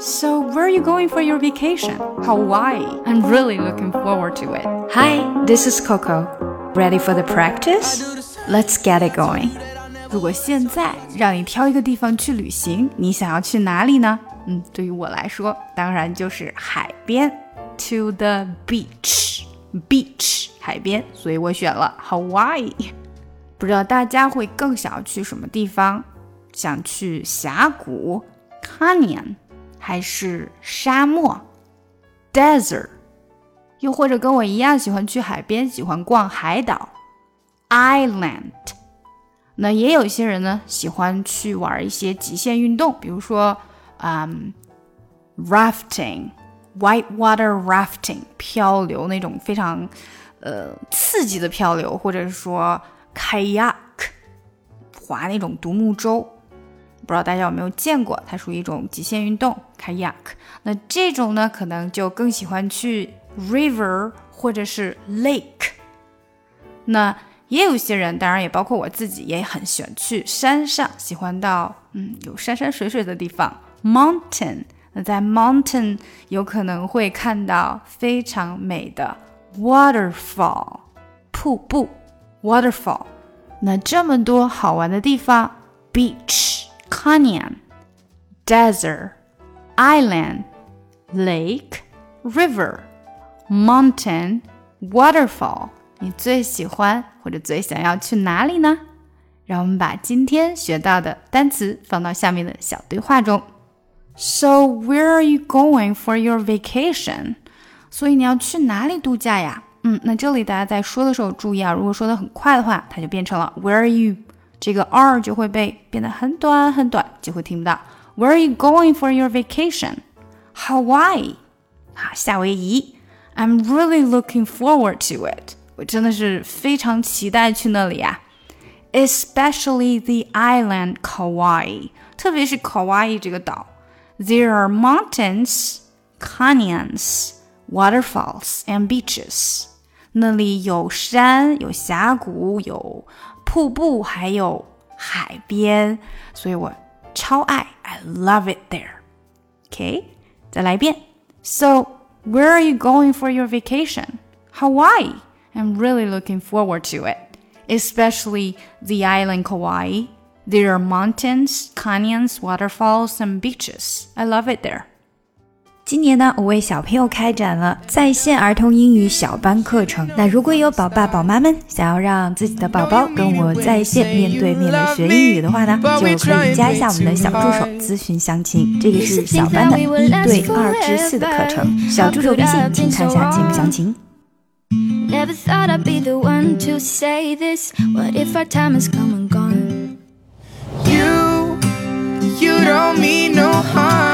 So, where are you going for your vacation? Hawaii. I'm really looking forward to it. Hi, this is Coco. Ready for the practice? Let's get it going. 如果现在让你挑一个地方去旅行，你想要去哪里呢？嗯，对于我来说，当然就是海边，to the beach，beach 海边，所以我选了 Hawaii。不知道大家会更想要去什么地方？想去峡谷 canyon， 还是沙漠 desert？又或者跟我一样喜欢去海边，喜欢逛海岛 island？那也有一些人呢，喜欢去玩一些极限运动，比如说，嗯，rafting，whitewater rafting，漂流那种非常呃刺激的漂流，或者是说 kayak，划那种独木舟，不知道大家有没有见过？它属于一种极限运动 kayak。那这种呢，可能就更喜欢去 river 或者是 lake。那也有些人，当然也包括我自己，也很喜欢去山上，喜欢到嗯有山山水水的地方，mountain。那在 mountain 有可能会看到非常美的 waterfall，瀑布 waterfall。那这么多好玩的地方，beach、canyon、desert、island、lake、river、mountain、waterfall。你最喜欢或者最想要去哪里呢？让我们把今天学到的单词放到下面的小对话中。So where are you going for your vacation？所以你要去哪里度假呀？嗯，那这里大家在说的时候注意啊，如果说的很快的话，它就变成了 Where are you？ 这个 are 就会被变得很短很短，就会听不到 Where are you going for your vacation？Hawaii，啊，夏威夷。I'm really looking forward to it。我真的是非常期待去那里啊，especially the island Kauai，特别是 Kauai 这个岛。There are mountains, canyons, waterfalls, and beaches。那里有山，有峡谷，有 瀑布，还有海边，所以我超爱，I love it there。OK，再来一遍。So, where are you going for your vacation? Hawaii. I'm really looking forward to it, especially the island Kauai. There are mountains, canyons, waterfalls, and beaches. I love it there. 今年呢，我为小朋友开展了在线儿童英语小班课程。那如果有宝爸宝妈们想要让自己的宝宝跟我在线面对面的学英语的话呢，就可以加一下我们的小助手咨询详情。这个是小班的一对二至四的课程，小助手微信请看一下节目详情。Never thought I'd be the one to say this. What if our time has come and gone? You, you don't mean no harm,